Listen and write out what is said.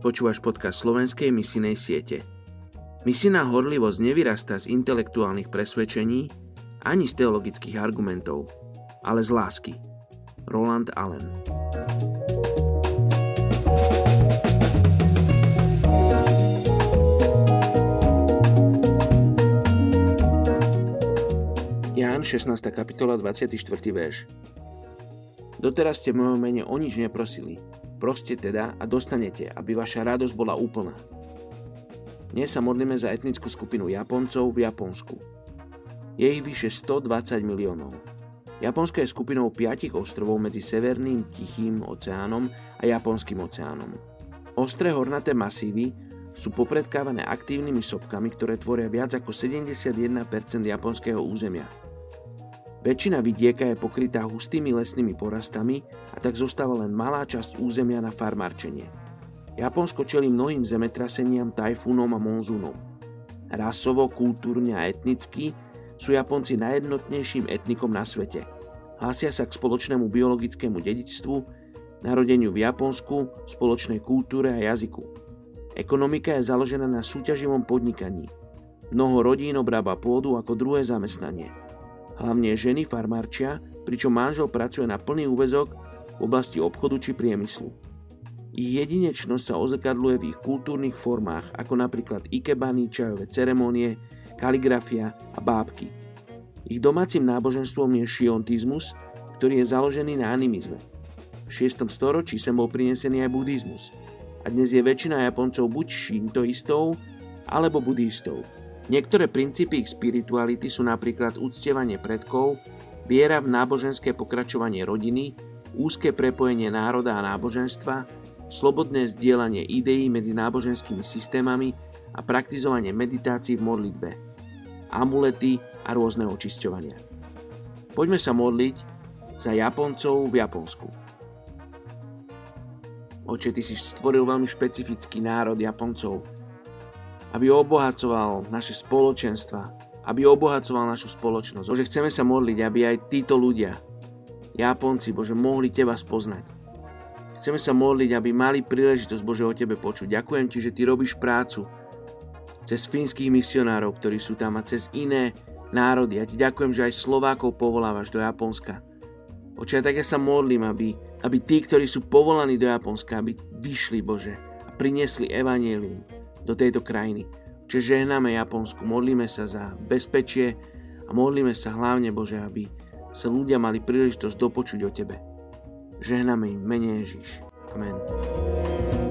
Počúvaš podcast slovenskej misinej siete. Misijná horlivosť nevyrastá z intelektuálnych presvedčení ani z teologických argumentov, ale z lásky. Roland Allen Ján 16. kapitola 24. verš Doteraz ste v mojom mene o nič neprosili, Proste teda a dostanete, aby vaša radosť bola úplná. Dnes sa modlíme za etnickú skupinu Japoncov v Japonsku. Je ich vyše 120 miliónov. Japonsko je skupinou piatich ostrovov medzi Severným Tichým oceánom a Japonským oceánom. Ostré hornaté masívy sú popredkávané aktívnymi sopkami, ktoré tvoria viac ako 71% japonského územia – Väčšina vidieka je pokrytá hustými lesnými porastami a tak zostáva len malá časť územia na farmarčenie. Japonsko čelí mnohým zemetraseniam, tajfúnom a monzúnom. Rasovo, kultúrne a etnicky sú Japonci najjednotnejším etnikom na svete. Hlásia sa k spoločnému biologickému dedičstvu, narodeniu v Japonsku, spoločnej kultúre a jazyku. Ekonomika je založená na súťaživom podnikaní. Mnoho rodín obrába pôdu ako druhé zamestnanie – hlavne ženy farmárčia, pričom manžel pracuje na plný úvezok v oblasti obchodu či priemyslu. Ich jedinečnosť sa ozrkadluje v ich kultúrnych formách, ako napríklad ikebany, čajové ceremonie, kaligrafia a bábky. Ich domácim náboženstvom je šiontizmus, ktorý je založený na animizme. V 6. storočí sem bol prinesený aj buddhizmus a dnes je väčšina Japoncov buď šintoistov alebo buddhistov. Niektoré princípy ich spirituality sú napríklad uctievanie predkov, viera v náboženské pokračovanie rodiny, úzke prepojenie národa a náboženstva, slobodné zdieľanie ideí medzi náboženskými systémami a praktizovanie meditácií v modlitbe, amulety a rôzne očisťovania. Poďme sa modliť za Japoncov v Japonsku. Oče, ty si stvoril veľmi špecifický národ Japoncov, aby obohacoval naše spoločenstva, aby obohacoval našu spoločnosť. Bože, chceme sa modliť, aby aj títo ľudia, Japonci, Bože, mohli Teba spoznať. Chceme sa modliť, aby mali príležitosť, Bože, o Tebe počuť. Ďakujem Ti, že Ty robíš prácu cez fínskych misionárov, ktorí sú tam a cez iné národy. Ja Ti ďakujem, že aj Slovákov povolávaš do Japonska. Oče, ja tak ja sa modlím, aby, aby tí, ktorí sú povolaní do Japonska, aby vyšli, Bože, a priniesli evanielium do tejto krajiny. Čiže žehnáme Japonsku, modlíme sa za bezpečie a modlíme sa hlavne, Bože, aby sa ľudia mali príležitosť dopočuť o Tebe. Žehnáme im mene Ježiš. Amen.